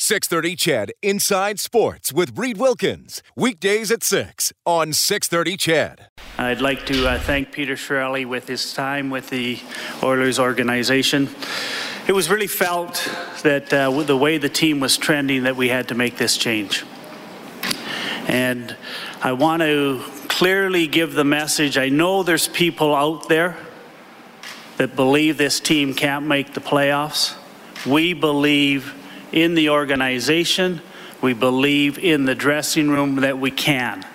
630 CHED Inside Sports with Reid Wilkins. Weekdays at 6 on 630 CHED. I'd like to uh, thank Peter Chiarelli with his time with the Oilers organization. It was really felt that uh, with the way the team was trending that we had to make this change. And I want to clearly give the message. I know there's people out there that believe this team can't make the playoffs. We believe in the organization. We believe in the dressing room that we can.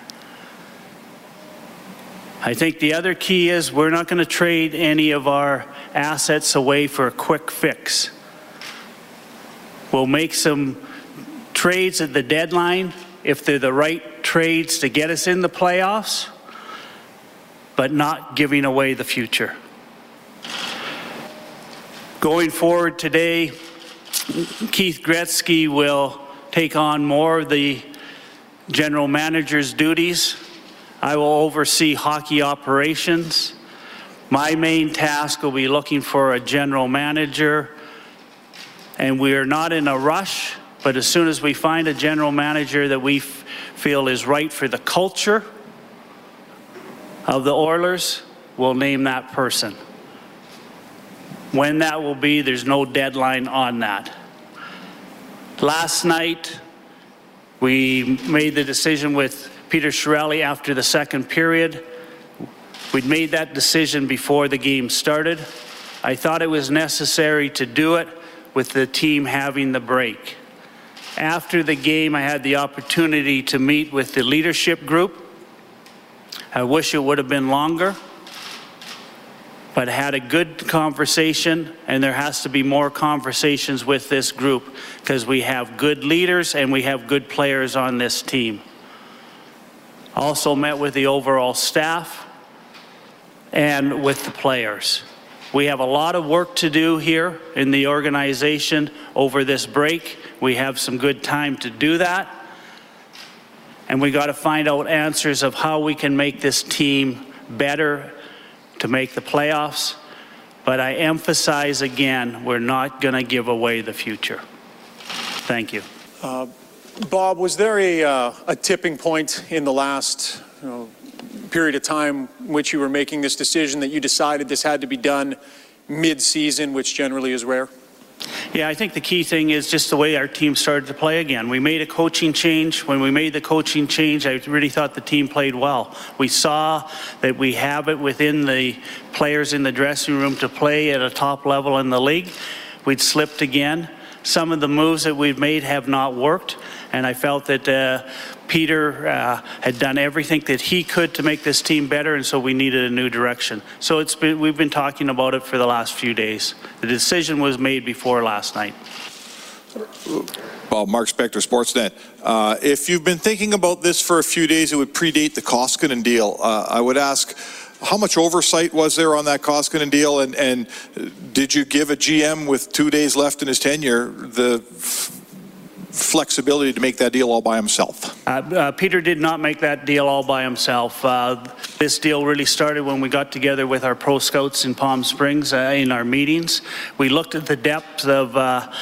I think the other key is we're not going to trade any of our assets away for a quick fix. We'll make some trades at the deadline if they're the right trades to get us in the playoffs, but not giving away the future. Going forward today, Keith Gretzky will take on more of the general manager's duties. I will oversee hockey operations. My main task will be looking for a general manager, and we are not in a rush, but as soon as we find a general manager that we f- feel is right for the culture of the Oilers, we'll name that person. When that will be, there's no deadline on that. Last night, we made the decision with Peter Chiarelli after the second period. We'd made that decision before the game started. I thought it was necessary to do it with the team having the break. After the game, I had the opportunity to meet with the leadership group. I wish it would have been longer but had a good conversation, and there has to be more conversations with this group because we have good leaders and we have good players on this team. Also met with the overall staff and with the players. We have a lot of work to do here in the organization over this break. We have some good time to do that. And we got to find out answers of how we can make this team better to make the playoffs. But I emphasize again, we're not going to give away the future. Thank you. Uh, Bob, was there a, uh, a tipping point in the last you know, period of time in which you were making this decision that you decided this had to be done mid-season, which generally is rare? Yeah, I think the key thing is just the way our team started to play again. We made a coaching change. When we made the coaching change, I really thought the team played well. We saw that we have it within the players in the dressing room to play at a top level in the league. We'd slipped again. Some of the moves that we've made have not worked, and I felt that uh, Peter uh, had done everything that he could to make this team better, and so we needed a new direction. So it's been, we've been talking about it for the last few days. The decision was made before last night. Well, Mark Spector, Sportsnet. Uh, if you've been thinking about this for a few days, it would predate the Koskinen deal. Uh, I would ask, how much oversight was there on that Koskinen deal, and, and did you give a GM with two days left in his tenure the flexibility to make that deal all by himself? Uh, uh, Peter did not make that deal all by himself. Uh, this deal really started when we got together with our pro scouts in Palm Springs uh, in our meetings. We looked at the depth of uh,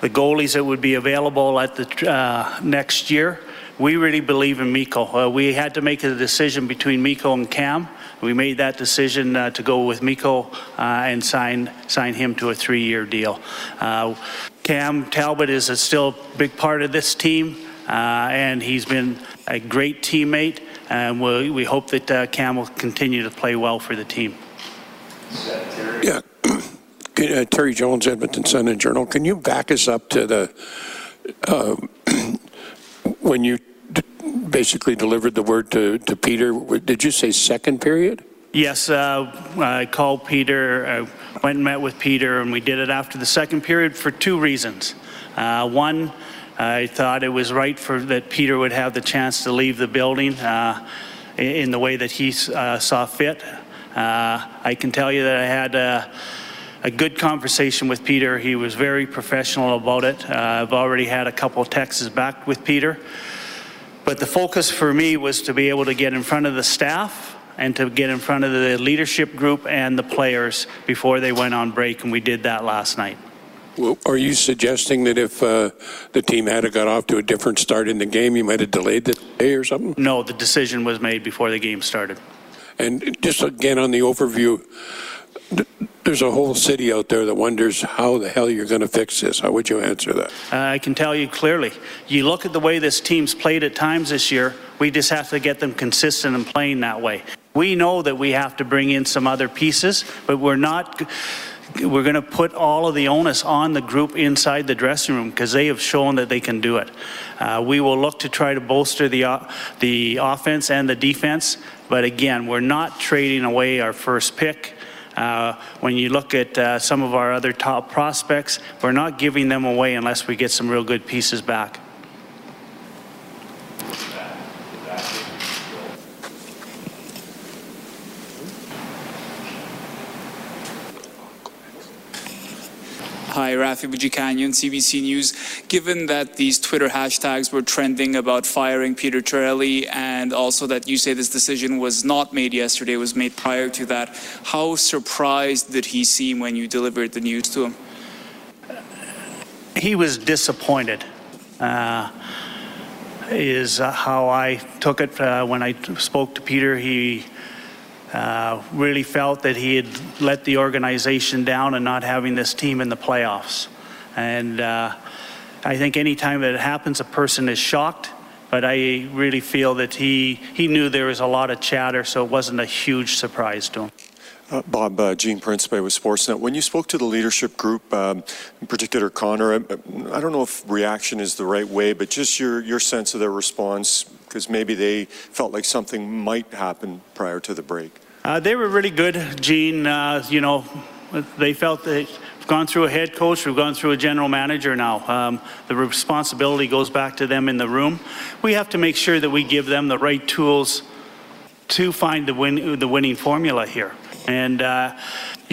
the goalies that would be available at the uh, next year. We really believe in Mikko. we had to make a decision between Mikko and Cam. We made that decision to go with Mikko and sign sign him to a three-year deal. Cam Talbot is a still big part of this team, uh, and he's been a great teammate. And we, we hope that uh, Cam will continue to play well for the team. Yeah. Uh, Terry Jones, Edmonton Sun and Journal. Can you back us up to the uh, when you d- basically delivered the word to, to Peter? Did you say second period? Yes, uh, I called Peter, uh, went and met with Peter, and we did it after the second period for two reasons. Uh, one, I thought it was right for, that Peter would have the chance to leave the building uh, in the way that he uh, saw fit. Uh, I can tell you that I had a, a good conversation with Peter. He was very professional about it. Uh, I've already had a couple texts back with Peter. But the focus for me was to be able to get in front of the staff and to get in front of the leadership group and the players before they went on break, and we did that last night. Well, Are you suggesting that if uh, the team had got off to a different start in the game, you might have delayed the day or something? No, the decision was made before the game started. And just again on the overview, there's a whole city out there that wonders how the hell you're going to fix this. How would you answer that? Uh, I can tell you clearly. You look at the way this team's played at times this year, we just have to get them consistent and playing that way. We know that we have to bring in some other pieces, but we're not. We're going to put all of the onus on the group inside the dressing room because they have shown that they can do it. Uh, we will look to try to bolster the o- the offense and the defense, but again, we're not trading away our first pick. Uh, when you look at uh, some of our other top prospects, we're not giving them away unless we get some real good pieces back. Hi, Raffy Boudjikanian, CBC News. Given that these Twitter hashtags were trending about firing Peter Chiarelli and also that you say this decision was not made yesterday, was made prior to that, how surprised did he seem when you delivered the news to him? he was disappointed, uh, is uh, how I took it. Uh, when I spoke to Peter, he uh, really felt that he had let the organization down and not having this team in the playoffs. And uh, I think anytime that it happens, a person is shocked. But I really feel that he, he knew there was a lot of chatter, so it wasn't a huge surprise to him. Uh, Bob, uh, Gene Principe with Sportsnet. When you spoke to the leadership group, um, in particular Connor, I, I don't know if reaction is the right way, but just your, your sense of their response, because maybe they felt like something might happen prior to the break. Uh, they were really good, Gene. Uh, you know, they felt that we've gone through a head coach, we've gone through a general manager now. Um, the responsibility goes back to them in the room. We have to make sure that we give them the right tools to find the, win, the winning formula here. And, uh,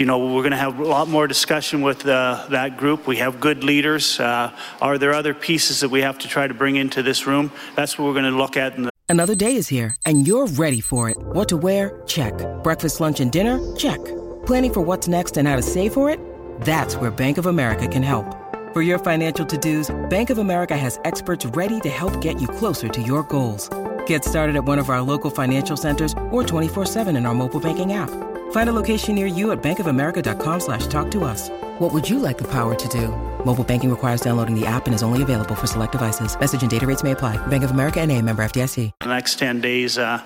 you know, we're going to have a lot more discussion with uh, that group. We have good leaders. Uh, are there other pieces that we have to try to bring into this room? That's what we're going to look at the Another day is here, and you're ready for it. What to wear? Check. Breakfast, lunch, and dinner? Check. Planning for what's next and how to save for it? That's where Bank of America can help. For your financial to-dos, Bank of America has experts ready to help get you closer to your goals. Get started at one of our local financial centers or 24-7 in our mobile banking app. Find a location near you at bankofamerica.com slash talk to us. What would you like the power to do? Mobile banking requires downloading the app and is only available for select devices. Message and data rates may apply. Bank of America and a member FDIC. the next 10 days. Uh,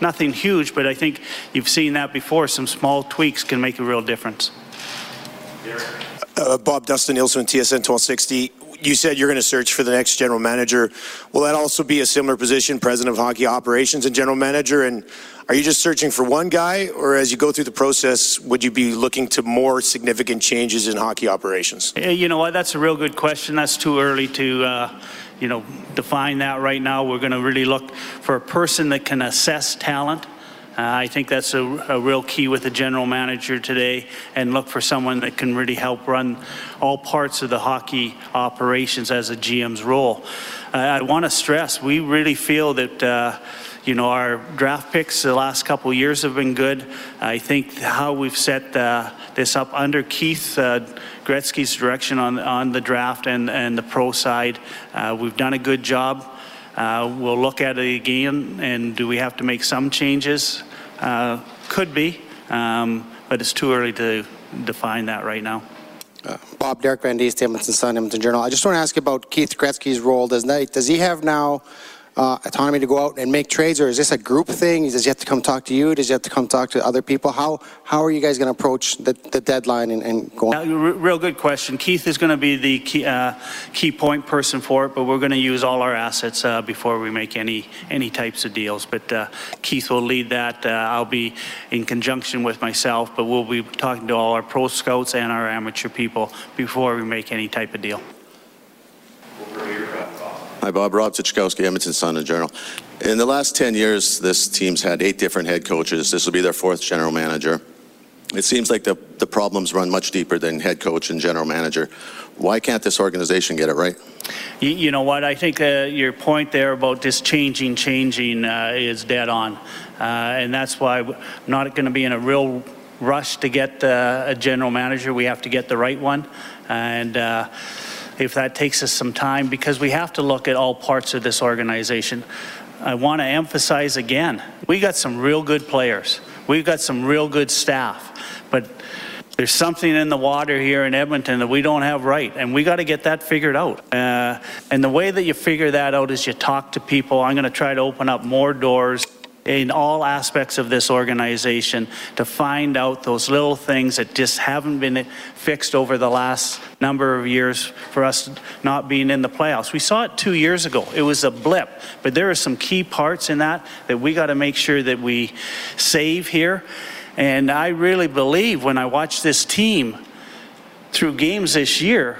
nothing huge, but I think you've seen that before. Some small tweaks can make a real difference. Uh, Bob Dustin Nielsen, TSN 1260. You said you're going to search for the next general manager. Will that also be a similar position, president of hockey operations and general manager? And are you just searching for one guy, or as you go through the process, would you be looking to more significant changes in hockey operations? You know what? That's a real good question. That's too early to, uh, you know, define that right now. We're going to really look for a person that can assess talent. I think that's a, a real key with the general manager today, and look for someone that can really help run all parts of the hockey operations as a GM's role. Uh, I want to stress we really feel that. Uh, you know, our draft picks the last couple years have been good. I think how we've set uh, this up under Keith uh, Gretzky's direction on, on the draft and, and the pro side, uh, we've done a good job. Uh, we'll look at it again, and do we have to make some changes? Uh, could be, um, but it's too early to define that right now. Bob Derek Van Diest, Edmonton Sun, Edmonton Journal. I just want to ask you about Keith Gretzky's role. Does, does he have now uh, autonomy to go out and make trades, or is this a group thing? Does he have to come talk to you? Does he have to come talk to other people? How how are you guys going to approach the, the deadline and, and go? Re- real good question. Keith is going to be the key, uh, key point person for it, but we're going to use all our assets uh, before we make any any types of deals. But uh, Keith will lead that. Uh, I'll be in conjunction with myself, but we'll be talking to all our pro scouts and our amateur people before we make any type of deal. Hi, Bob. Rob Tychkowski, Edmonton Sun and Journal. In the last 10 years, this team's had eight different head coaches. This will be their fourth general manager. It seems like the, the problems run much deeper than head coach and general manager. Why can't this organization get it right? You, you know what? I think uh, your point there about just changing, changing uh, is dead on. Uh, and that's why I'm not going to be in a real rush to get uh, a general manager. We have to get the right one. And uh, if that takes us some time, because we have to look at all parts of this organization. I want to emphasize again, we got some real good players. We've got some real good staff. But there's something in the water here in Edmonton that we don't have right, and we got to get that figured out. Uh, and the way that you figure that out is you talk to people. I'm going to try to open up more doors in all aspects of this organization to find out those little things that just haven't been fixed over the last number of years for us not being in the playoffs. We saw it two years ago. It was a blip, but there are some key parts in that that we got to make sure that we save here. And I really believe when I watch this team through games this year,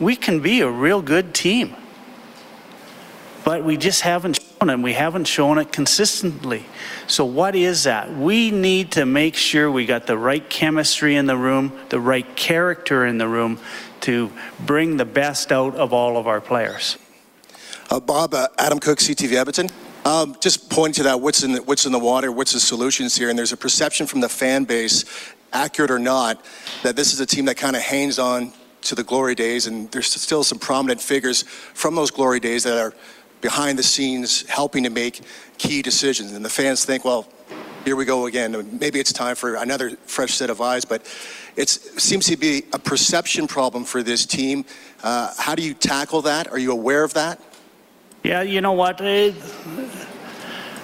we can be a real good team. But we just haven't shown and we haven't shown it consistently. So what is that? We need to make sure we got the right chemistry in the room, the right character in the room to bring the best out of all of our players. Uh, Bob, uh, Adam Cook, CTV Edmonton. Um, just pointing to that, what's in, the, what's in the water, what's the solutions here, and there's a perception from the fan base, accurate or not, that this is a team that kind of hangs on to the glory days, and there's still some prominent figures from those glory days that are behind the scenes helping to make key decisions. And the fans think, well, here we go again. Maybe it's time for another fresh set of eyes, but it seems to be a perception problem for this team. Uh, how do you tackle that? Are you aware of that? Yeah, you know what? It,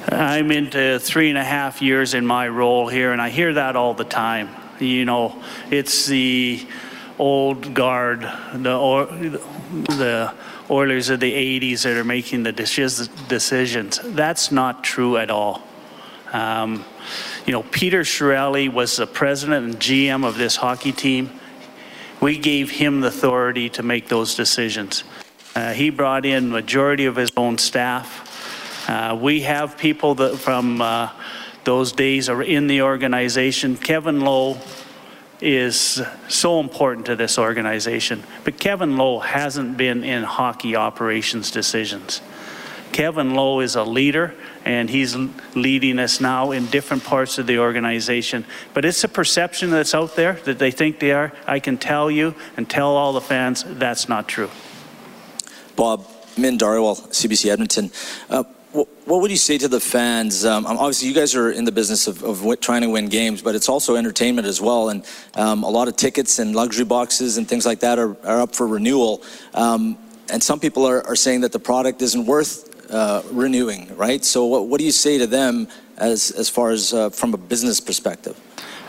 I'm into three and a half years in my role here, and I hear that all the time. You know, it's the old guard, the, or, the Oilers of the 80s that are making the decisions. That's not true at all. Um, you know, Peter Chiarelli was the president and GM of this hockey team. We gave him the authority to make those decisions. Uh, he brought in majority of his own staff. Uh, we have people that from uh, those days are in the organization. Kevin Lowe is so important to this organization. But Kevin Lowe hasn't been in hockey operations decisions. Kevin Lowe is a leader, and he's leading us now in different parts of the organization. But it's a perception that's out there that they think they are. I can tell you and tell all the fans that's not true. Bob, Min Dhariwal, CBC Edmonton. Uh, what would you say to the fans? Um, obviously, you guys are in the business of, of, trying to win games, but it's also entertainment as well. And um, a lot of tickets and luxury boxes and things like that are, are up for renewal. Um, and some people are, are, saying that the product isn't worth uh, renewing, right? So, what, what, do you say to them as, as far as uh, from a business perspective?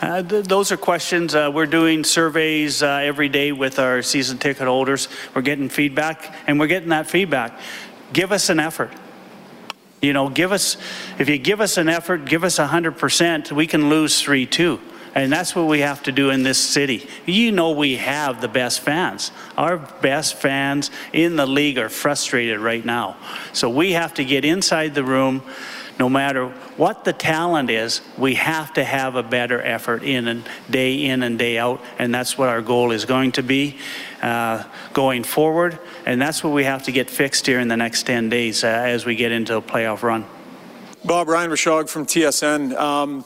Uh, th- those are questions. Uh, we're doing surveys uh, every day with our season ticket holders. We're getting feedback, and we're getting that feedback. Give us an effort you know, give us, if you give us an effort, give us 100%, we can lose 3 2. And that's what we have to do in this city. You know, we have the best fans. Our best fans in the league are frustrated right now. So we have to get inside the room no matter what the talent is, we have to have a better effort in and day in and day out, and that's what our goal is going to be uh, going forward, and that's what we have to get fixed here in the next 10 days uh, as we get into a playoff run. Bob Ryan Rishaug from TSN. Um,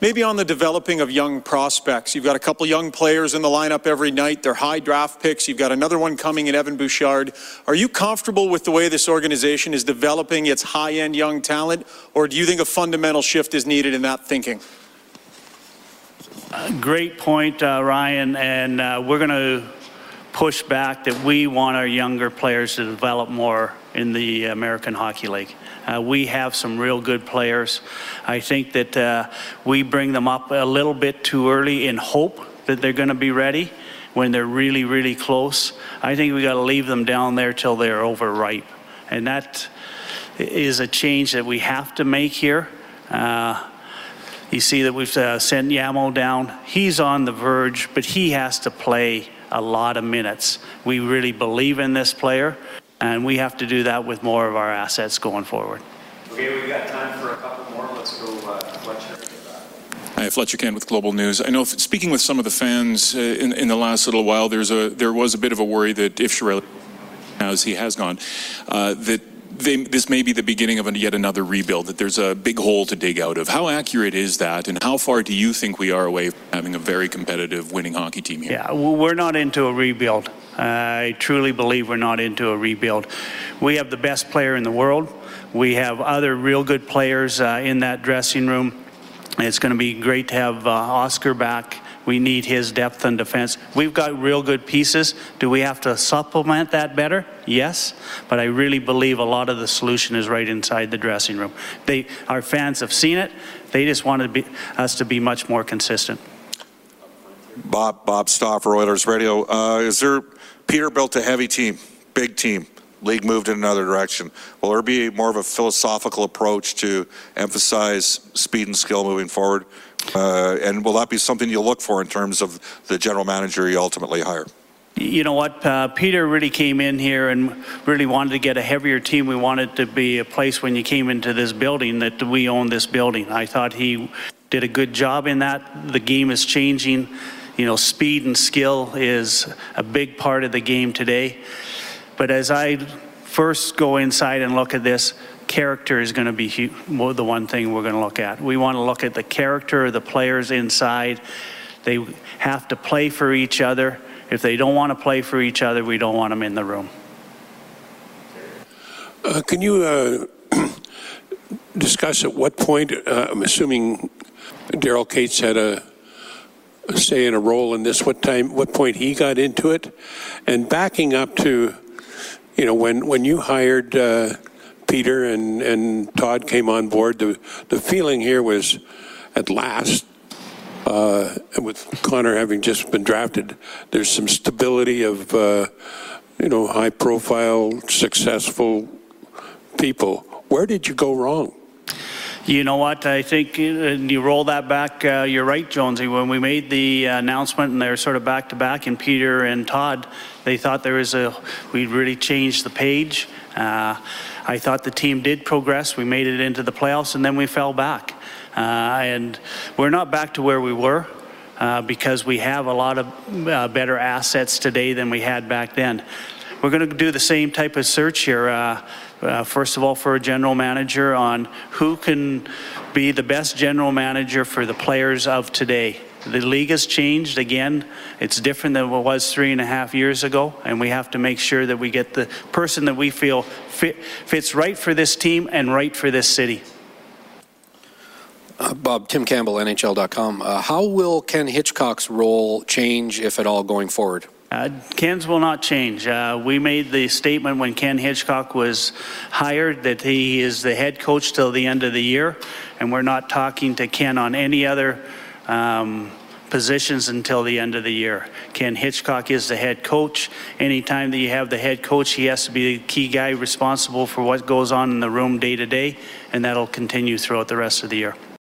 Maybe on the developing of young prospects. You've got a couple young players in the lineup every night. They're high draft picks. You've got another one coming in Evan Bouchard. Are you comfortable with the way this organization is developing its high end young talent, or do you think a fundamental shift is needed in that thinking? Uh, great point, uh, Ryan. And uh, we're going to push back that we want our younger players to develop more in the American Hockey League. Uh, we have some real good players. I think that uh, we bring them up a little bit too early in hope that they're going to be ready when they're really, really close. I think we got to leave them down there till they're overripe. And that is a change that we have to make here. Uh, you see that we've uh, sent Yamo down. He's on the verge, but he has to play a lot of minutes. We really believe in this player. And we have to do that with more of our assets going forward. Okay, we've got time for a couple more. Let's go, uh, Fletcher. Hi, Fletcher Kent with Global News. I know, speaking with some of the fans uh, in, in the last little while, there's a there was a bit of a worry that if Chiarelli, as he has gone, uh, that they, this may be the beginning of yet another rebuild. That there's a big hole to dig out of. How accurate is that, and how far do you think we are away from having a very competitive, winning hockey team here? Yeah, we're not into a rebuild. I truly believe we're not into a rebuild. We have the best player in the world. We have other real good players uh, in that dressing room. It's going to be great to have uh, Oscar back. We need his depth and defense. We've got real good pieces. Do we have to supplement that better? Yes, but I really believe a lot of the solution is right inside the dressing room. They, our fans have seen it. They just wanted be, us to be much more consistent. Bob, Bob Stauffer, Oilers Radio. Uh, is there Peter built a heavy team, big team? League moved in another direction. Will there be more of a philosophical approach to emphasize speed and skill moving forward? Uh, and will that be something you'll look for in terms of the general manager you ultimately hire? You know what? Uh, Peter really came in here and really wanted to get a heavier team. We wanted to be a place when you came into this building that we own this building. I thought he did a good job in that. The game is changing. You know, speed and skill is a big part of the game today. But as I first go inside and look at this, character is going to be the one thing we're going to look at. We want to look at the character of the players inside. They have to play for each other. If they don't want to play for each other, we don't want them in the room. Uh, can you uh, discuss at what point, uh, I'm assuming Daryl Katz had a, a, say in a role in this, what time, what point he got into it? And backing up to, you know, when, when you hired uh, Peter and, and Todd came on board, the, the feeling here was at last uh, with Connor having just been drafted, there's some stability of, uh, you know, high profile, successful people. Where did you go wrong? You know what? I think uh, you roll that back. Uh, you're right, Jonesy. When we made the announcement and they're sort of back to back, and Peter and Todd, they thought there was a we'd really changed the page. Uh, I thought the team did progress. We made it into the playoffs, and then we fell back. Uh, and we're not back to where we were. Uh, because we have a lot of uh, better assets today than we had back then. We're going to do the same type of search here. Uh, uh, first of all, for a general manager on who can be the best general manager for the players of today. The league has changed again. It's different than what it was three and a half years ago, and we have to make sure that we get the person that we feel fit, fits right for this team and right for this city. Uh, Bob, Tim Campbell, NHL.com. Uh, how will Ken Hitchcock's role change, if at all, going forward? Uh, Ken's will not change. Uh, we made the statement when Ken Hitchcock was hired that he is the head coach till the end of the year, and we're not talking to Ken on any other um, positions until the end of the year. Ken Hitchcock is the head coach. Anytime that you have the head coach, he has to be the key guy responsible for what goes on in the room day to day, and that'll continue throughout the rest of the year.